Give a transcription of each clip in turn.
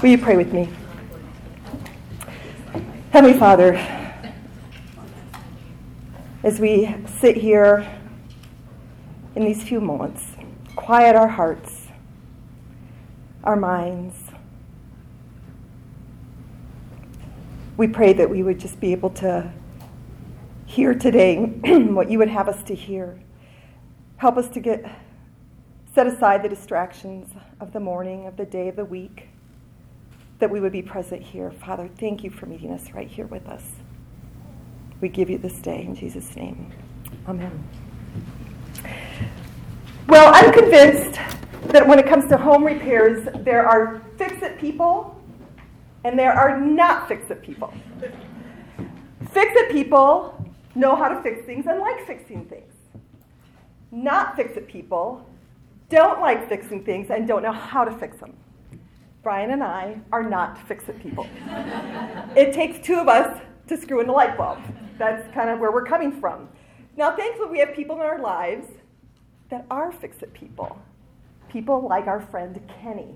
Will you pray with me? Heavenly Father, as we sit here in these few moments, quiet our hearts, our minds, we pray that we would just be able to hear today what you would have us to hear. Help us to get set aside the distractions of the morning, of the day, of the week, that we would be present here. Father, thank you for meeting us right here with us. We give you this day in Jesus' name. Amen. Well, I'm convinced that when it comes to home repairs, there are fix it people and there are not fix it people. Fix it people know how to fix things and like fixing things. Not fix it people don't like fixing things and don't know how to fix them. Brian and I are not fix it people. it takes two of us to screw in the light bulb. That's kind of where we're coming from. Now, thankfully, we have people in our lives that are fix it people. People like our friend Kenny.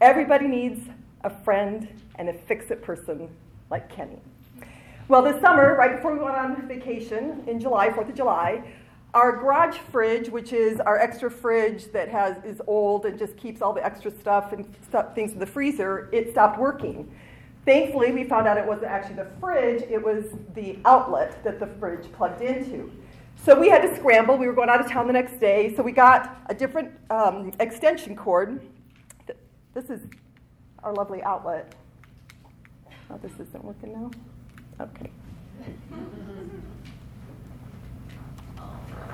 Everybody needs a friend and a fix it person like Kenny. Well, this summer, right before we went on vacation in July, 4th of July, our garage fridge, which is our extra fridge that has is old and just keeps all the extra stuff and stuff, things in the freezer, it stopped working. Thankfully, we found out it wasn't actually the fridge, it was the outlet that the fridge plugged into. So we had to scramble. We were going out of town the next day, so we got a different um, extension cord. This is our lovely outlet. Oh, this isn't working now? Okay.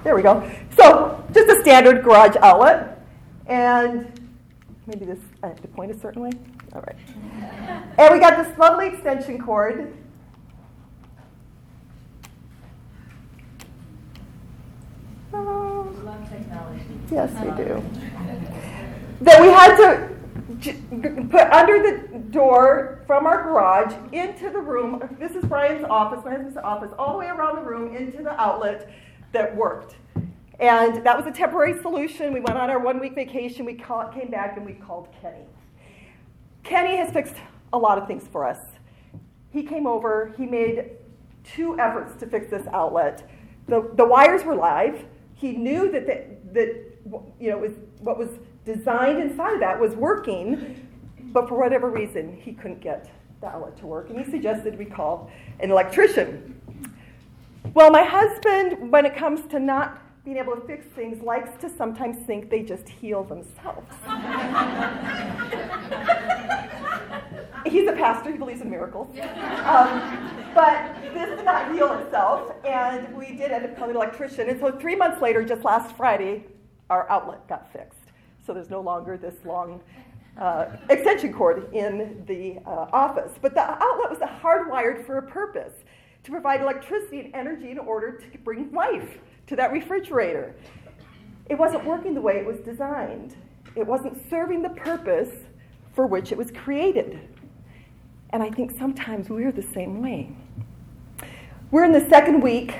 There we go. So just a standard garage outlet. And maybe this, I have to point a certain way. All right. And we got this lovely extension cord. yes, we do. That we had to put under the door from our garage into the room. This is Brian's office, my husband's office, all the way around the room into the outlet that worked. And that was a temporary solution. We went on our one week vacation. We call, came back and we called Kenny. Kenny has fixed a lot of things for us. He came over, he made two efforts to fix this outlet. The, the wires were live. He knew that, the, that you know, was, what was designed inside of that was working, but for whatever reason, he couldn't get the outlet to work. And he suggested we call an electrician. Well, my husband, when it comes to not being able to fix things, likes to sometimes think they just heal themselves. He's a pastor, he believes in miracles. Um, but this did not heal itself, and we did end up calling an electrician. And so three months later, just last Friday, our outlet got fixed. So there's no longer this long uh, extension cord in the uh, office. But the outlet was hardwired for a purpose to provide electricity and energy in order to bring life to that refrigerator. It wasn't working the way it was designed, it wasn't serving the purpose for which it was created. And I think sometimes we're the same way. We're in the second week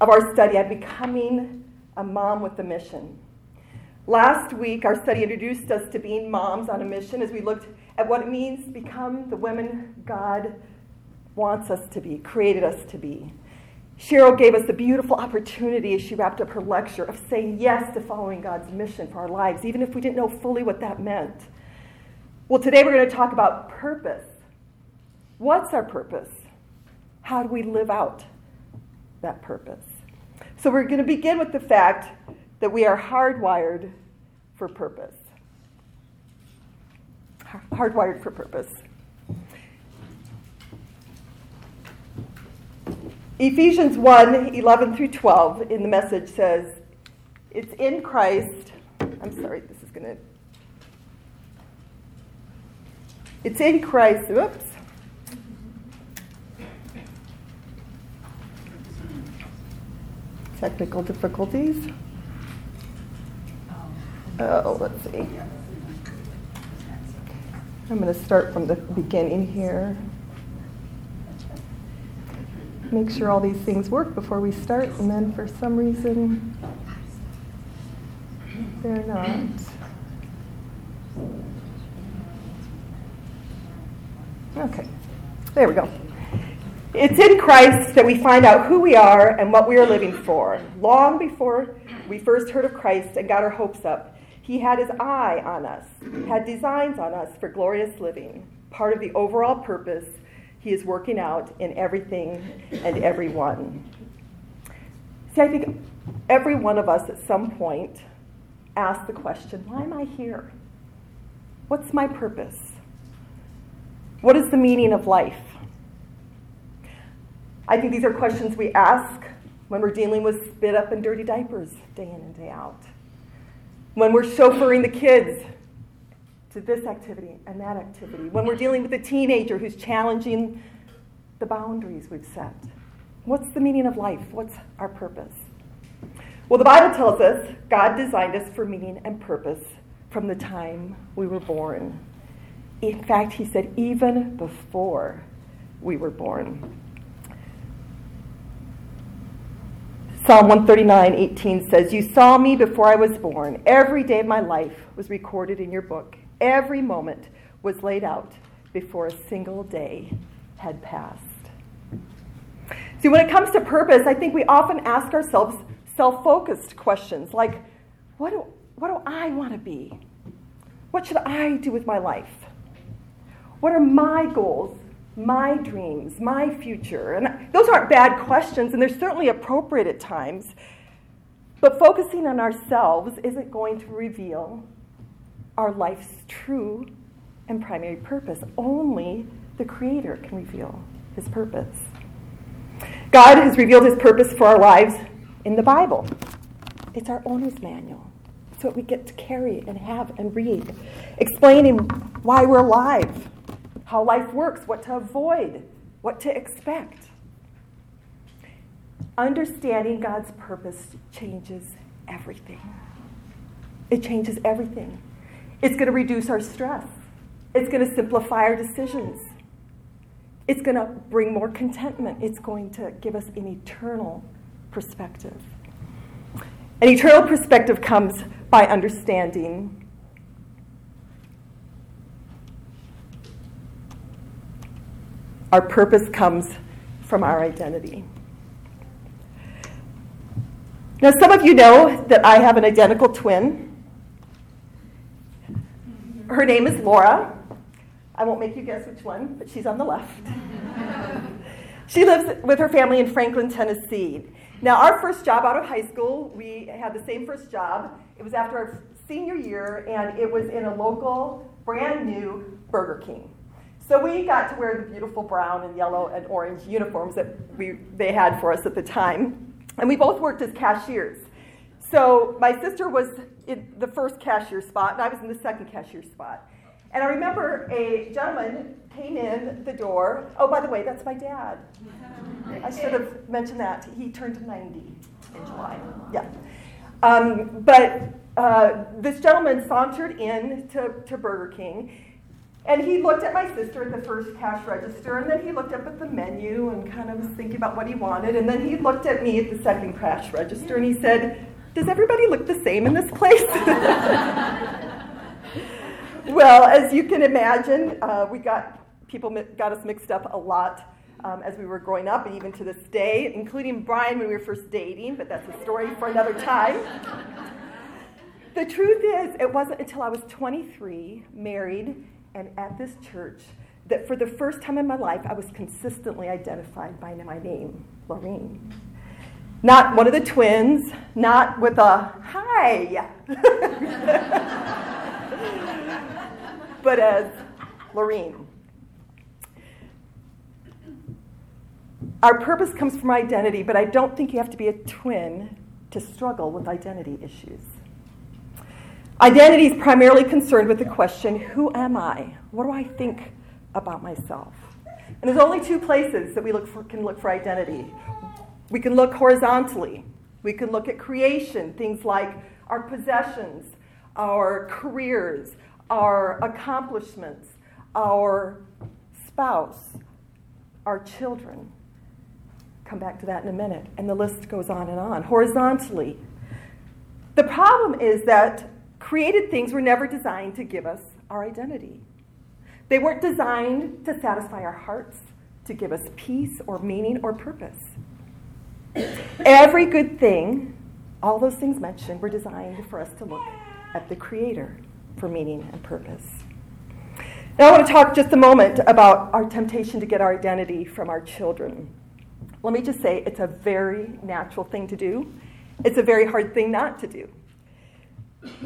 of our study on becoming a mom with a mission. Last week, our study introduced us to being moms on a mission as we looked at what it means to become the women God wants us to be, created us to be. Cheryl gave us a beautiful opportunity as she wrapped up her lecture of saying yes to following God's mission for our lives, even if we didn't know fully what that meant. Well, today we're going to talk about purpose. What's our purpose? How do we live out that purpose? So we're going to begin with the fact that we are hardwired for purpose. Hardwired for purpose. Ephesians 1 11 through 12 in the message says, It's in Christ. I'm sorry, this is going to. It's in Christ. Oops. Technical difficulties. Oh, let's see. I'm going to start from the beginning here make sure all these things work before we start, and then for some reason they're not. Okay, there we go. It's in Christ that we find out who we are and what we are living for. Long before we first heard of Christ and got our hopes up, He had His eye on us, had designs on us for glorious living, part of the overall purpose He is working out in everything and everyone. See, I think every one of us at some point asks the question why am I here? What's my purpose? What is the meaning of life? I think these are questions we ask when we're dealing with spit up and dirty diapers day in and day out. When we're chauffeuring the kids to this activity and that activity. When we're dealing with a teenager who's challenging the boundaries we've set. What's the meaning of life? What's our purpose? Well, the Bible tells us God designed us for meaning and purpose from the time we were born. In fact, he said, even before we were born. Psalm 139, 18 says, You saw me before I was born. Every day of my life was recorded in your book. Every moment was laid out before a single day had passed. See, when it comes to purpose, I think we often ask ourselves self focused questions like, what do, what do I want to be? What should I do with my life? What are my goals, my dreams, my future? And those aren't bad questions, and they're certainly appropriate at times. But focusing on ourselves isn't going to reveal our life's true and primary purpose. Only the Creator can reveal His purpose. God has revealed His purpose for our lives in the Bible. It's our owner's manual. It's what we get to carry and have and read, explaining why we're alive, how life works, what to avoid, what to expect. Understanding God's purpose changes everything. It changes everything. It's going to reduce our stress. It's going to simplify our decisions. It's going to bring more contentment. It's going to give us an eternal perspective. An eternal perspective comes by understanding our purpose comes from our identity. Now, some of you know that I have an identical twin. Her name is Laura. I won't make you guess which one, but she's on the left. she lives with her family in Franklin, Tennessee. Now, our first job out of high school, we had the same first job. It was after our senior year, and it was in a local, brand new Burger King. So we got to wear the beautiful brown and yellow and orange uniforms that we, they had for us at the time. And we both worked as cashiers. So my sister was in the first cashier spot, and I was in the second cashier spot. And I remember a gentleman came in the door. Oh, by the way, that's my dad. I should have mentioned that. He turned 90 in July. Yeah. Um, but uh, this gentleman sauntered in to, to Burger King, and he looked at my sister at the first cash register, and then he looked up at the menu and kind of was thinking about what he wanted, and then he looked at me at the second cash register, and he said, Does everybody look the same in this place? well, as you can imagine, uh, we got people got us mixed up a lot um, as we were growing up, and even to this day, including Brian when we were first dating, but that's a story for another time. the truth is, it wasn't until I was 23, married, and at this church that for the first time in my life, I was consistently identified by my name, Lorene. Not one of the twins, not with a hi, but as Lorene. Our purpose comes from identity, but I don't think you have to be a twin to struggle with identity issues. Identity is primarily concerned with the question who am I? What do I think about myself? And there's only two places that we look for, can look for identity. We can look horizontally, we can look at creation, things like our possessions, our careers, our accomplishments, our spouse, our children come back to that in a minute. And the list goes on and on. Horizontally, the problem is that created things were never designed to give us our identity. They weren't designed to satisfy our hearts, to give us peace or meaning or purpose. Every good thing, all those things mentioned, were designed for us to look at the Creator for meaning and purpose. Now, I want to talk just a moment about our temptation to get our identity from our children. Let me just say it's a very natural thing to do, it's a very hard thing not to do.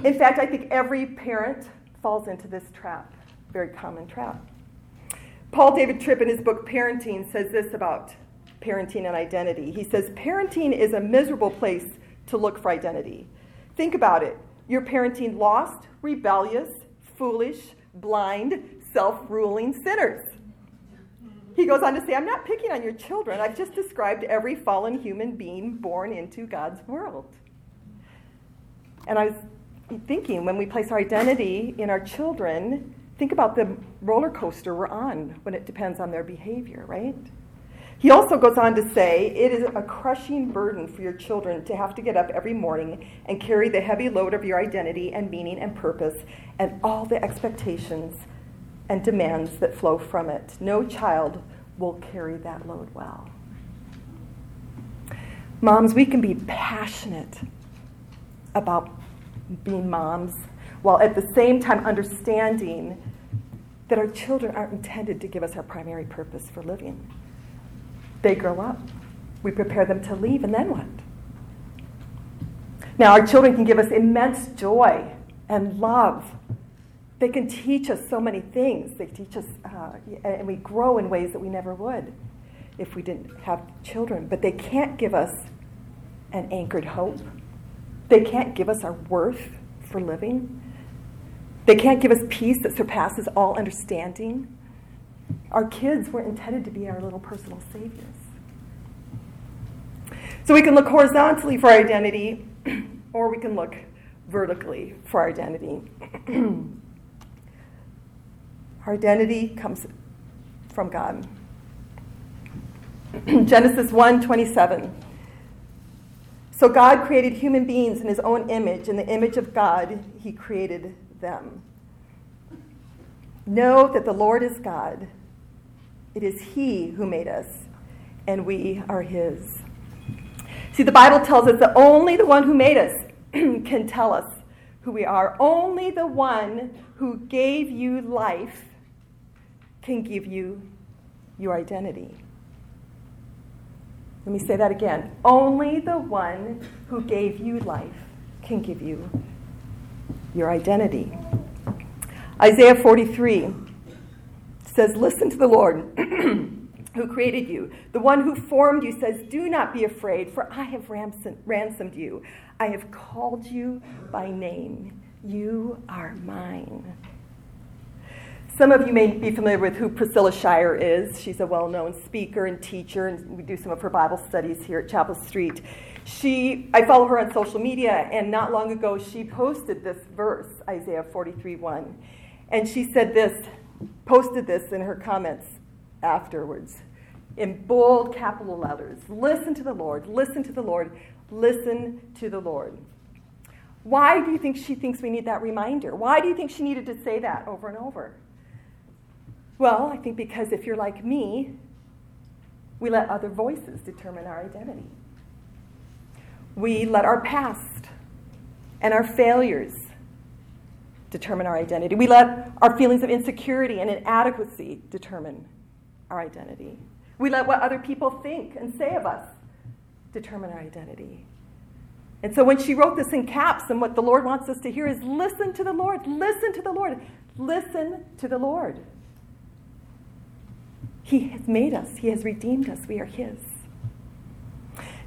In fact, I think every parent falls into this trap, very common trap. Paul David Tripp, in his book Parenting, says this about parenting and identity. He says, Parenting is a miserable place to look for identity. Think about it. You're parenting lost, rebellious, foolish, blind, self ruling sinners. He goes on to say, I'm not picking on your children. I've just described every fallen human being born into God's world. And I was thinking, when we place our identity in our children, think about the roller coaster we're on when it depends on their behavior, right? He also goes on to say, It is a crushing burden for your children to have to get up every morning and carry the heavy load of your identity and meaning and purpose and all the expectations and demands that flow from it. No child will carry that load well. Moms, we can be passionate about being moms while at the same time understanding that our children aren't intended to give us our primary purpose for living. They grow up, we prepare them to leave, and then what? Now, our children can give us immense joy and love. They can teach us so many things. They teach us, uh, and we grow in ways that we never would if we didn't have children. But they can't give us an anchored hope they can't give us our worth for living. They can't give us peace that surpasses all understanding. Our kids were intended to be our little personal saviors. So we can look horizontally for our identity, or we can look vertically for our identity. our identity comes from God. Genesis 1 27. So God created human beings in his own image. In the image of God, he created them. Know that the Lord is God. It is he who made us, and we are his. See, the Bible tells us that only the one who made us can tell us who we are. Only the one who gave you life can give you your identity. Let me say that again. Only the one who gave you life can give you your identity. Isaiah 43 says, Listen to the Lord who created you. The one who formed you says, Do not be afraid, for I have ransomed you. I have called you by name. You are mine. Some of you may be familiar with who Priscilla Shirer is. She's a well known speaker and teacher, and we do some of her Bible studies here at Chapel Street. She, I follow her on social media, and not long ago she posted this verse, Isaiah 43 1. And she said this, posted this in her comments afterwards in bold capital letters Listen to the Lord, listen to the Lord, listen to the Lord. Why do you think she thinks we need that reminder? Why do you think she needed to say that over and over? Well, I think because if you're like me, we let other voices determine our identity. We let our past and our failures determine our identity. We let our feelings of insecurity and inadequacy determine our identity. We let what other people think and say of us determine our identity. And so when she wrote this in caps, and what the Lord wants us to hear is listen to the Lord, listen to the Lord, listen to the Lord. He has made us, He has redeemed us. We are His.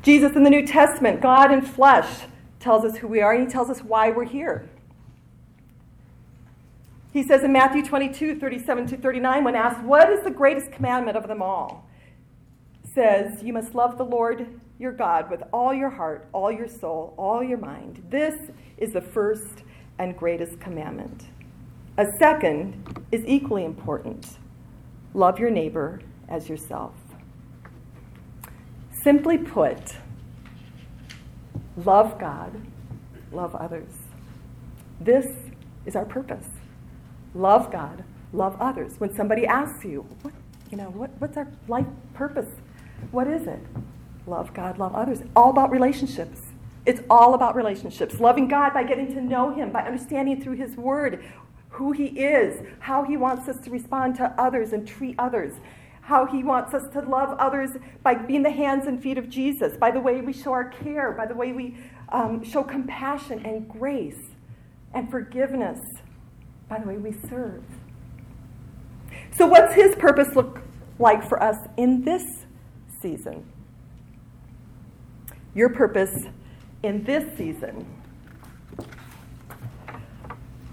Jesus in the New Testament, God in flesh, tells us who we are and He tells us why we're here. He says in Matthew 22, 37 to 39, when asked, What is the greatest commandment of them all? Says, You must love the Lord your God with all your heart, all your soul, all your mind. This is the first and greatest commandment. A second is equally important love your neighbor as yourself. Simply put, love God, love others. This is our purpose. Love God, love others. When somebody asks you, what, you know, what, what's our life purpose? What is it? Love God, love others. All about relationships. It's all about relationships. Loving God by getting to know Him, by understanding through His Word who He is, how He wants us to respond to others and treat others, how He wants us to love others by being the hands and feet of Jesus, by the way we show our care, by the way we um, show compassion and grace and forgiveness, by the way we serve. So, what's His purpose look like for us in this season? Your purpose in this season.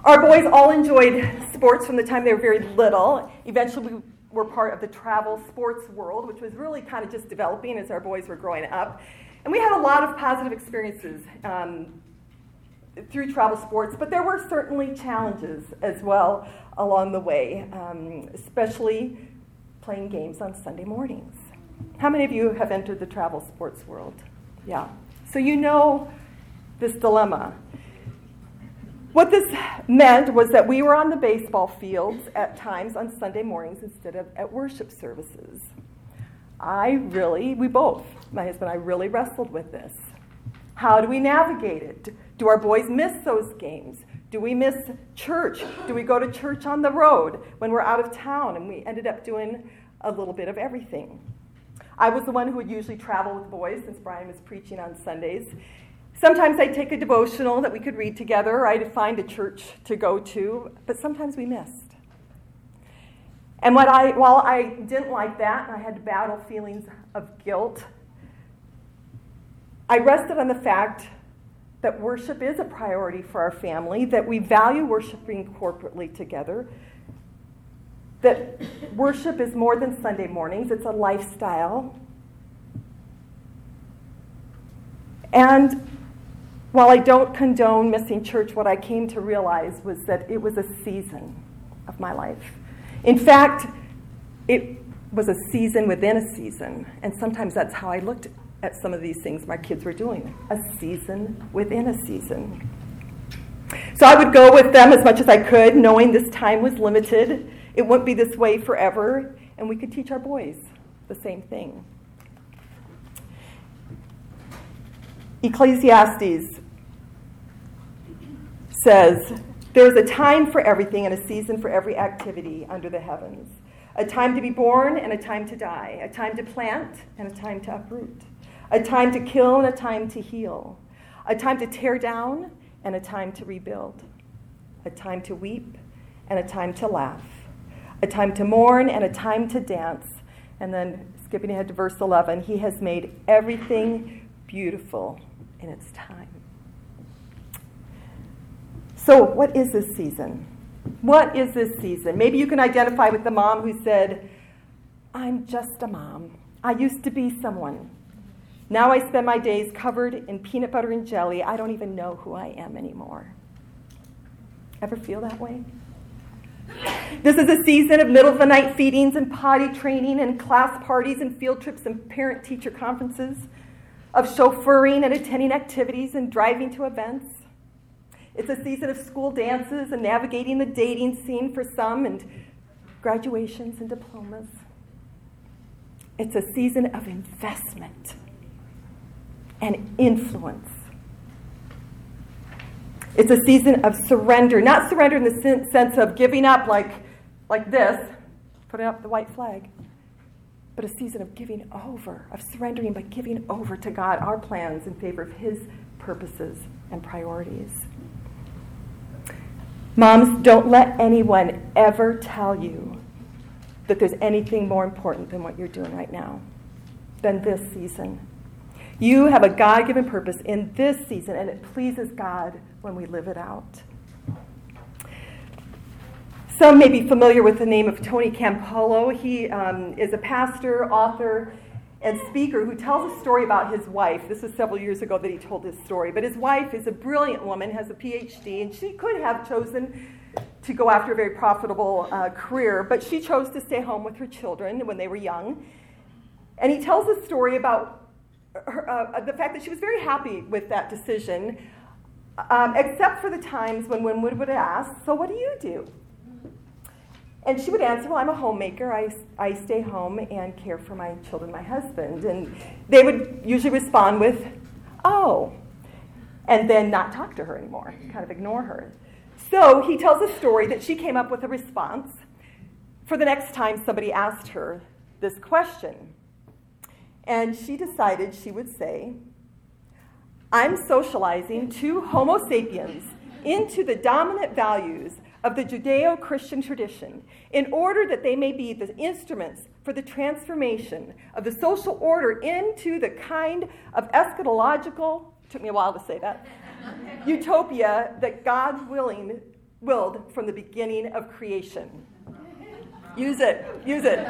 Our boys all enjoyed sports from the time they were very little. Eventually, we were part of the travel sports world, which was really kind of just developing as our boys were growing up. And we had a lot of positive experiences um, through travel sports, but there were certainly challenges as well along the way, um, especially playing games on Sunday mornings. How many of you have entered the travel sports world? Yeah. So you know this dilemma. What this meant was that we were on the baseball fields at times on Sunday mornings instead of at worship services. I really, we both, my husband and I, really wrestled with this. How do we navigate it? Do our boys miss those games? Do we miss church? Do we go to church on the road when we're out of town? And we ended up doing a little bit of everything. I was the one who would usually travel with boys since Brian was preaching on Sundays. Sometimes I'd take a devotional that we could read together, I'd find a church to go to, but sometimes we missed. And what I, while I didn't like that, and I had to battle feelings of guilt, I rested on the fact that worship is a priority for our family, that we value worshiping corporately together, that worship is more than Sunday mornings, it's a lifestyle. And while I don't condone missing church, what I came to realize was that it was a season of my life. In fact, it was a season within a season. And sometimes that's how I looked at some of these things my kids were doing a season within a season. So I would go with them as much as I could, knowing this time was limited it wouldn't be this way forever, and we could teach our boys the same thing. Ecclesiastes says, There is a time for everything and a season for every activity under the heavens. A time to be born and a time to die. A time to plant and a time to uproot. A time to kill and a time to heal. A time to tear down and a time to rebuild. A time to weep and a time to laugh a time to mourn and a time to dance. And then skipping ahead to verse 11, he has made everything beautiful in its time. So, what is this season? What is this season? Maybe you can identify with the mom who said, I'm just a mom. I used to be someone. Now I spend my days covered in peanut butter and jelly. I don't even know who I am anymore. Ever feel that way? This is a season of middle of the night feedings and potty training and class parties and field trips and parent teacher conferences, of chauffeuring and attending activities and driving to events. It's a season of school dances and navigating the dating scene for some and graduations and diplomas. It's a season of investment and influence it's a season of surrender, not surrender in the sense of giving up like, like this, putting up the white flag, but a season of giving over, of surrendering by giving over to God our plans in favor of His purposes and priorities. Moms, don't let anyone ever tell you that there's anything more important than what you're doing right now, than this season. You have a God given purpose in this season, and it pleases God when we live it out. Some may be familiar with the name of Tony Campolo. He um, is a pastor, author, and speaker who tells a story about his wife. This was several years ago that he told this story. But his wife is a brilliant woman, has a PhD, and she could have chosen to go after a very profitable uh, career, but she chose to stay home with her children when they were young. And he tells a story about her, uh, the fact that she was very happy with that decision um, except for the times when Winwood would ask, So, what do you do? And she would answer, Well, I'm a homemaker. I, I stay home and care for my children, my husband. And they would usually respond with, Oh, and then not talk to her anymore, kind of ignore her. So he tells a story that she came up with a response for the next time somebody asked her this question. And she decided she would say, I'm socializing two Homo sapiens into the dominant values of the Judeo Christian tradition in order that they may be the instruments for the transformation of the social order into the kind of eschatological, took me a while to say that, utopia that God willing willed from the beginning of creation. Use it, use it.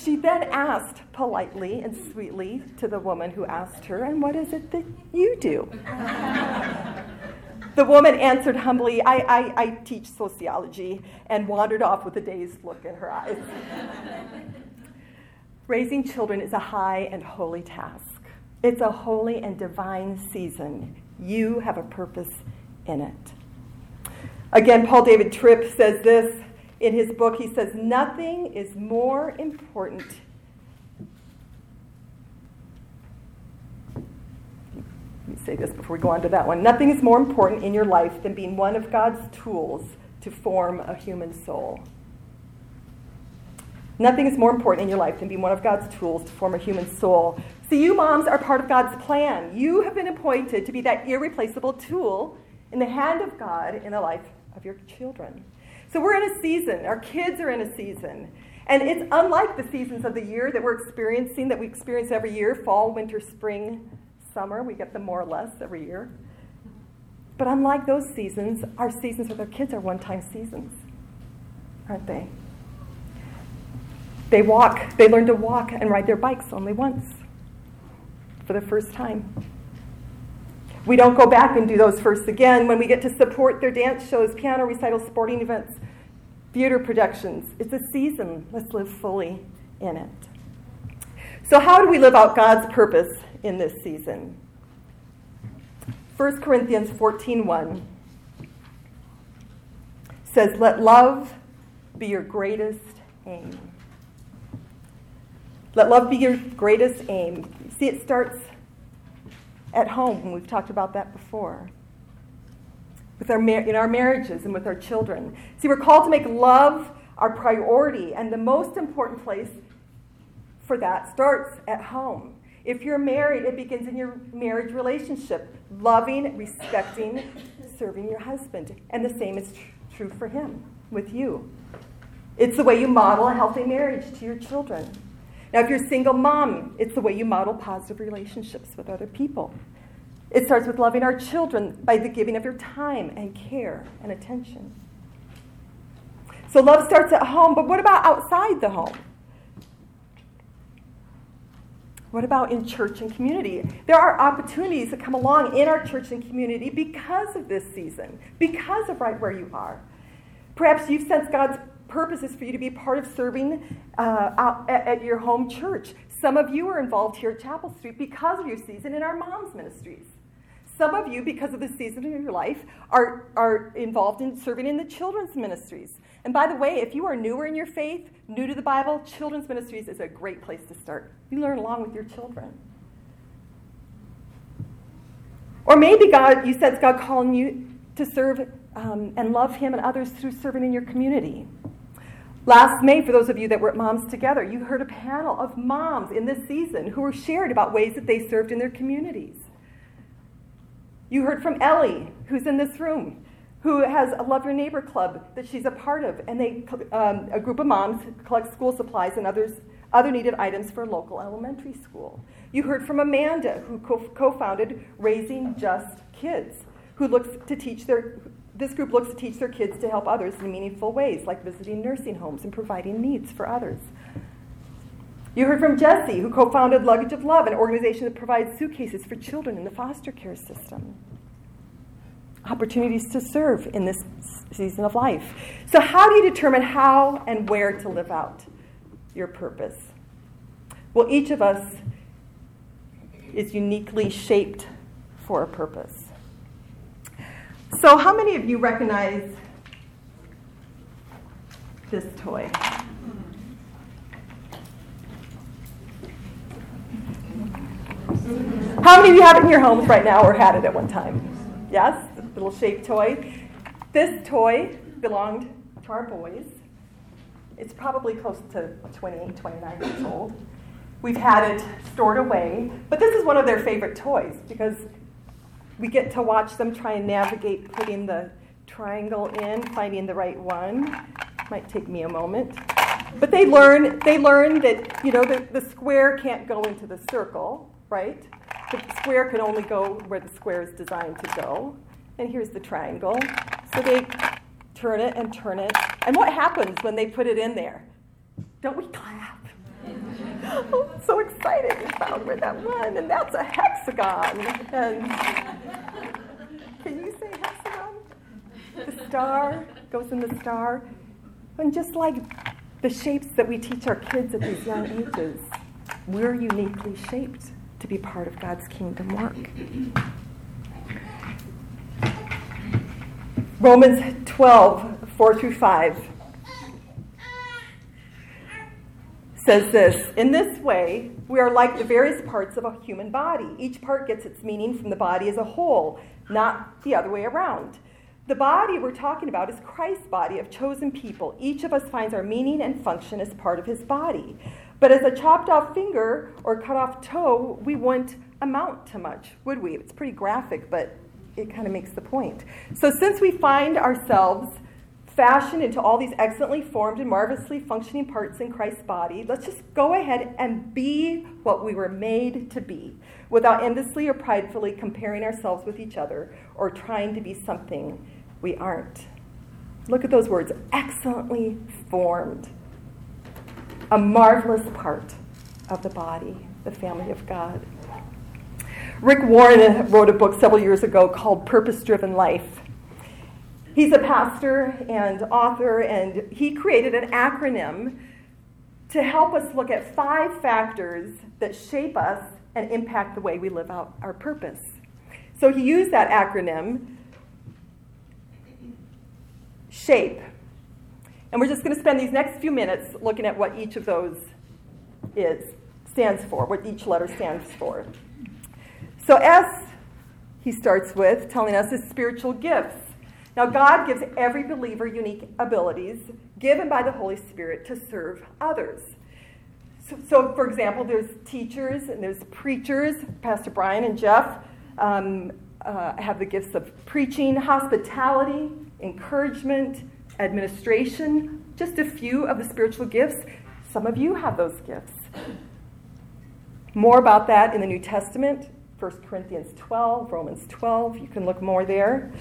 She then asked politely and sweetly to the woman who asked her, And what is it that you do? the woman answered humbly, I, I, I, teach sociology, and wandered off with a dazed look in her eyes. Raising children is a high and holy task. It's a holy and divine season. You have a purpose in it. Again, Paul David Tripp says this in his book. He says, Nothing is more important. Let me say this before we go on to that one. Nothing is more important in your life than being one of God's tools to form a human soul. Nothing is more important in your life than being one of God's tools to form a human soul. So, you moms are part of God's plan. You have been appointed to be that irreplaceable tool in the hand of God in the life of your children. So we're in a season, our kids are in a season. And it's unlike the seasons of the year that we're experiencing, that we experience every year fall, winter, spring, summer. We get them more or less every year. But unlike those seasons, our seasons with our kids are one time seasons, aren't they? They walk, they learn to walk and ride their bikes only once for the first time. We don't go back and do those first again when we get to support their dance shows, piano recitals, sporting events, theater productions. It's a season. Let's live fully in it. So, how do we live out God's purpose in this season? 1 Corinthians 14:1 says, "Let love be your greatest aim." Let love be your greatest aim. See, it starts at home. We've talked about that before. With our mar- in our marriages and with our children. See, we're called to make love our priority, and the most important place for that starts at home. If you're married, it begins in your marriage relationship, loving, respecting, serving your husband. And the same is tr- true for him with you. It's the way you model a healthy marriage to your children. Now, if you're a single mom, it's the way you model positive relationships with other people. It starts with loving our children by the giving of your time and care and attention. So, love starts at home, but what about outside the home? What about in church and community? There are opportunities that come along in our church and community because of this season, because of right where you are. Perhaps you've sensed God's purpose is for you to be part of serving uh, at, at, your home church. Some of you are involved here at Chapel Street because of your season in our moms' ministries. Some of you, because of the season of your life, are, are involved in serving in the children's ministries. And by the way, if you are newer in your faith, new to the Bible, children's ministries is a great place to start. You learn along with your children. Or maybe God, you sense God calling you to serve um, and love Him and others through serving in your community. Last May, for those of you that were at Moms Together, you heard a panel of moms in this season who were shared about ways that they served in their communities. You heard from Ellie, who's in this room, who has a Love Your Neighbor club that she's a part of, and they um, a group of moms collect school supplies and others other needed items for a local elementary school. You heard from Amanda, who co founded Raising Just Kids, who looks to teach their this group looks to teach their kids to help others in meaningful ways, like visiting nursing homes and providing needs for others. You heard from Jesse, who co founded Luggage of Love, an organization that provides suitcases for children in the foster care system. Opportunities to serve in this season of life. So, how do you determine how and where to live out your purpose? Well, each of us is uniquely shaped for a purpose. So, how many of you recognize this toy. How many of you have it in your homes right now or had it at one time? Yes, little shaped toy. This toy belonged to our boys. It's probably close to 28, 29 years old. We've had it stored away, but this is one of their favorite toys because we get to watch them try and navigate putting the triangle in, finding the right one. Might take me a moment. But they learn they learn that you know the, the square can't go into the circle, right? The square can only go where the square is designed to go. And here's the triangle. So they turn it and turn it. And what happens when they put it in there? Don't we clap? So excited we found where that one, and that's a hexagon. And can you say hexagon? The star goes in the star. And just like the shapes that we teach our kids at these young ages, we're uniquely shaped to be part of God's kingdom work. Romans 12, 4 through 5 says this In this way, we are like the various parts of a human body. Each part gets its meaning from the body as a whole, not the other way around. The body we're talking about is Christ's body of chosen people. Each of us finds our meaning and function as part of his body. But as a chopped off finger or cut off toe, we wouldn't amount to much, would we? It's pretty graphic, but it kind of makes the point. So since we find ourselves fashioned into all these excellently formed and marvelously functioning parts in Christ's body, let's just go ahead and be what we were made to be without endlessly or pridefully comparing ourselves with each other or trying to be something we aren't. Look at those words excellently formed a marvelous part of the body, the family of God. Rick Warren wrote a book several years ago called Purpose Driven Life. He's a pastor and author, and he created an acronym to help us look at five factors that shape us and impact the way we live out our purpose. So he used that acronym SHAPE and we're just going to spend these next few minutes looking at what each of those is, stands for, what each letter stands for. So S, he starts with telling us is spiritual gifts. Now, God gives every believer unique abilities given by the Holy Spirit to serve others. So, so for example, there's teachers and there's preachers. Pastor Brian and Jeff um, uh, have the gifts of preaching, hospitality, encouragement, administration, just a few of the spiritual gifts. Some of you have those gifts. More about that in the New Testament, 1 Corinthians 12, Romans 12. You can look more there.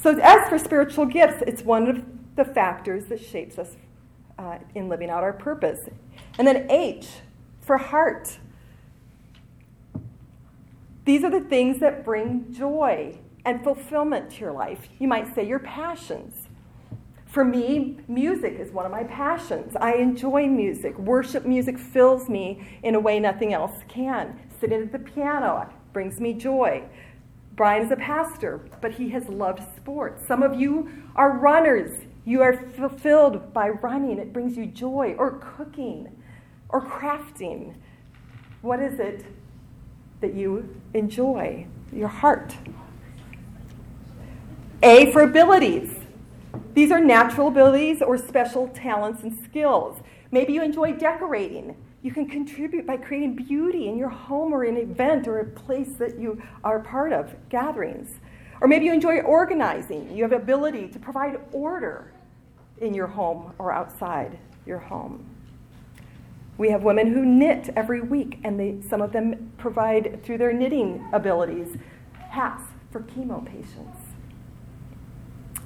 So, as for spiritual gifts, it's one of the factors that shapes us uh, in living out our purpose. And then H, for heart. These are the things that bring joy and fulfillment to your life. You might say your passions. For me, music is one of my passions. I enjoy music. Worship music fills me in a way nothing else can. Sitting at the piano brings me joy. Brian is a pastor, but he has loved sports. Some of you are runners. You are fulfilled by running, it brings you joy, or cooking, or crafting. What is it that you enjoy? Your heart. A for abilities. These are natural abilities or special talents and skills. Maybe you enjoy decorating. You can contribute by creating beauty in your home or an event or a place that you are part of, gatherings. Or maybe you enjoy organizing. You have the ability to provide order in your home or outside your home. We have women who knit every week, and they, some of them provide, through their knitting abilities, hats for chemo patients.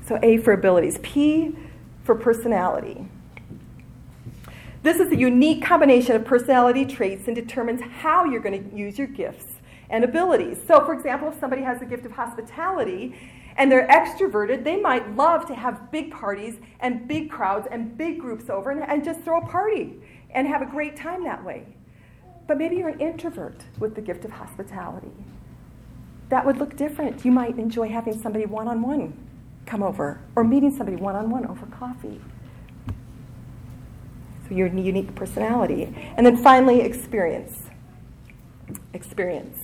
So A for abilities, P for personality. This is a unique combination of personality traits and determines how you're going to use your gifts and abilities. So, for example, if somebody has the gift of hospitality and they're extroverted, they might love to have big parties and big crowds and big groups over and, and just throw a party and have a great time that way. But maybe you're an introvert with the gift of hospitality. That would look different. You might enjoy having somebody one on one come over or meeting somebody one on one over coffee. Your unique personality. And then finally, experience. Experience.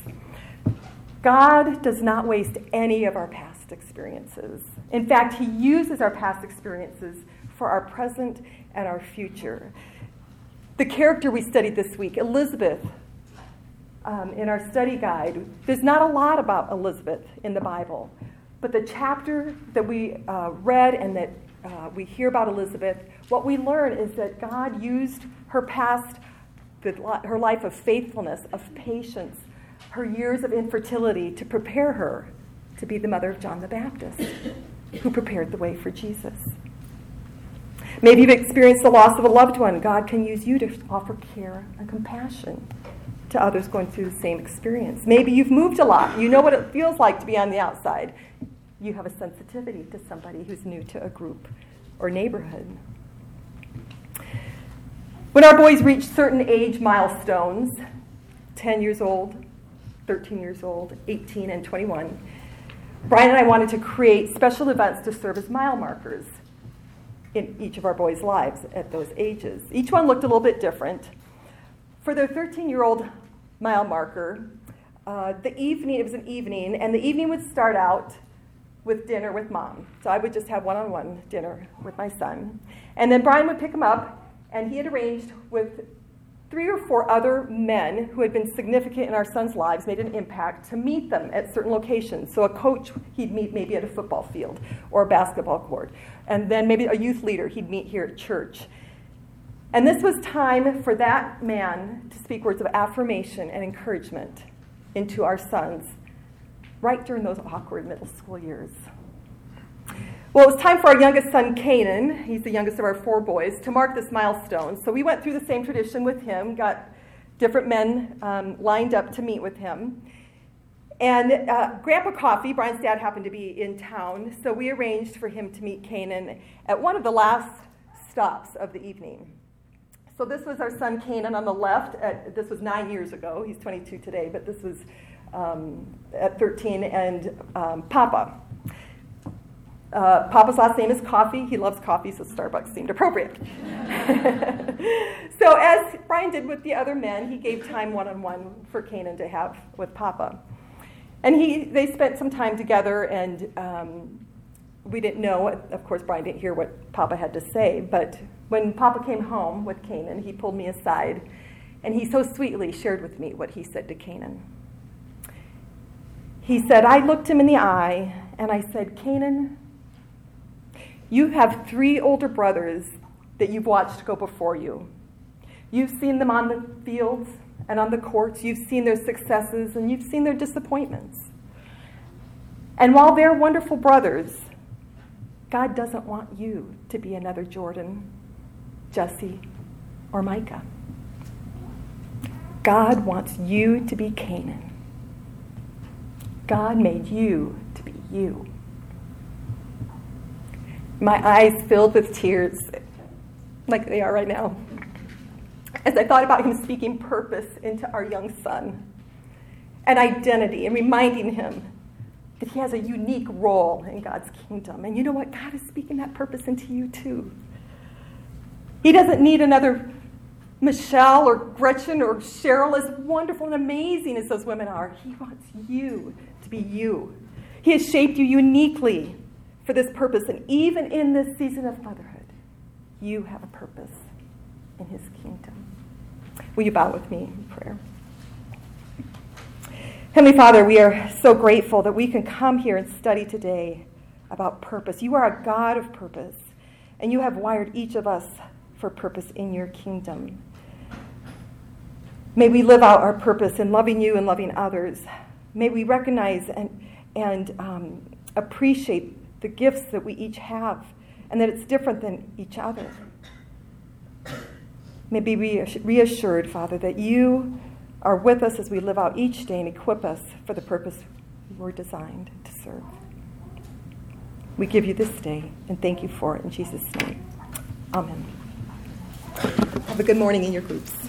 God does not waste any of our past experiences. In fact, He uses our past experiences for our present and our future. The character we studied this week, Elizabeth, um, in our study guide, there's not a lot about Elizabeth in the Bible, but the chapter that we uh, read and that uh, we hear about Elizabeth, what we learn is that God used her past, her life of faithfulness, of patience, her years of infertility to prepare her to be the mother of John the Baptist, who prepared the way for Jesus. Maybe you've experienced the loss of a loved one. God can use you to offer care and compassion to others going through the same experience. Maybe you've moved a lot. You know what it feels like to be on the outside. You have a sensitivity to somebody who's new to a group or neighborhood. When our boys reach certain age milestones 10 years old, 13 years old, 18, and 21 Brian and I wanted to create special events to serve as mile markers in each of our boys' lives at those ages. Each one looked a little bit different. For their 13 year old mile marker, uh, the evening, it was an evening, and the evening would start out with dinner with mom. So I would just have one on one dinner with my son. And then Brian would pick him up, and he had arranged with three or four other men who had been significant in our son's lives made an impact to meet them at certain locations. So a coach he'd meet maybe at a football field or a basketball court, and then maybe a youth leader he'd meet here at church. And this was time for that man to speak words of affirmation and encouragement into our sons right during those awkward middle school years. Well, it was time for our youngest son, Canaan, he's the youngest of our four boys, to mark this milestone. So we went through the same tradition with him, got different men um, lined up to meet with him. And uh, Grandpa Coffee, Brian's dad, happened to be in town, so we arranged for him to meet Canaan at one of the last stops of the evening. So this was our son Canaan on the left. At, this was nine years ago. He's 22 today, but this was um, at 13, and um, Papa. Uh, Papa's last name is Coffee. He loves coffee, so Starbucks seemed appropriate. so, as Brian did with the other men, he gave time one on one for Canaan to have with Papa. And he, they spent some time together, and um, we didn't know, of course, Brian didn't hear what Papa had to say, but when Papa came home with Canaan, he pulled me aside, and he so sweetly shared with me what he said to Canaan. He said, I looked him in the eye, and I said, Canaan, you have three older brothers that you've watched go before you. You've seen them on the fields and on the courts. You've seen their successes and you've seen their disappointments. And while they're wonderful brothers, God doesn't want you to be another Jordan, Jesse, or Micah. God wants you to be Canaan. God made you to be you my eyes filled with tears, like they are right now, as I thought about him speaking purpose into our young son and identity and reminding him that he has a unique role in God's kingdom. And you know what? God is speaking that purpose into you too. He doesn't need another Michelle or Gretchen or Cheryl, as wonderful and amazing as those women are. He wants you to be you. He has shaped you uniquely for this purpose. And even in this season of motherhood, you have a purpose in his kingdom. Will you bow with me in prayer? Heavenly Father, we are so grateful that we can come here and study today about purpose. You are a God of purpose, and you have wired each of us for purpose in your kingdom. May we live out our purpose in loving you and loving others. May we recognize and, and um, appreciate the gifts that we each have, and that it's different than each other. May be reassured, Father, that you are with us as we live out each day and equip us for the purpose we're designed to serve. We give you this day and thank you for it in Jesus' name. Amen. Have a good morning in your groups.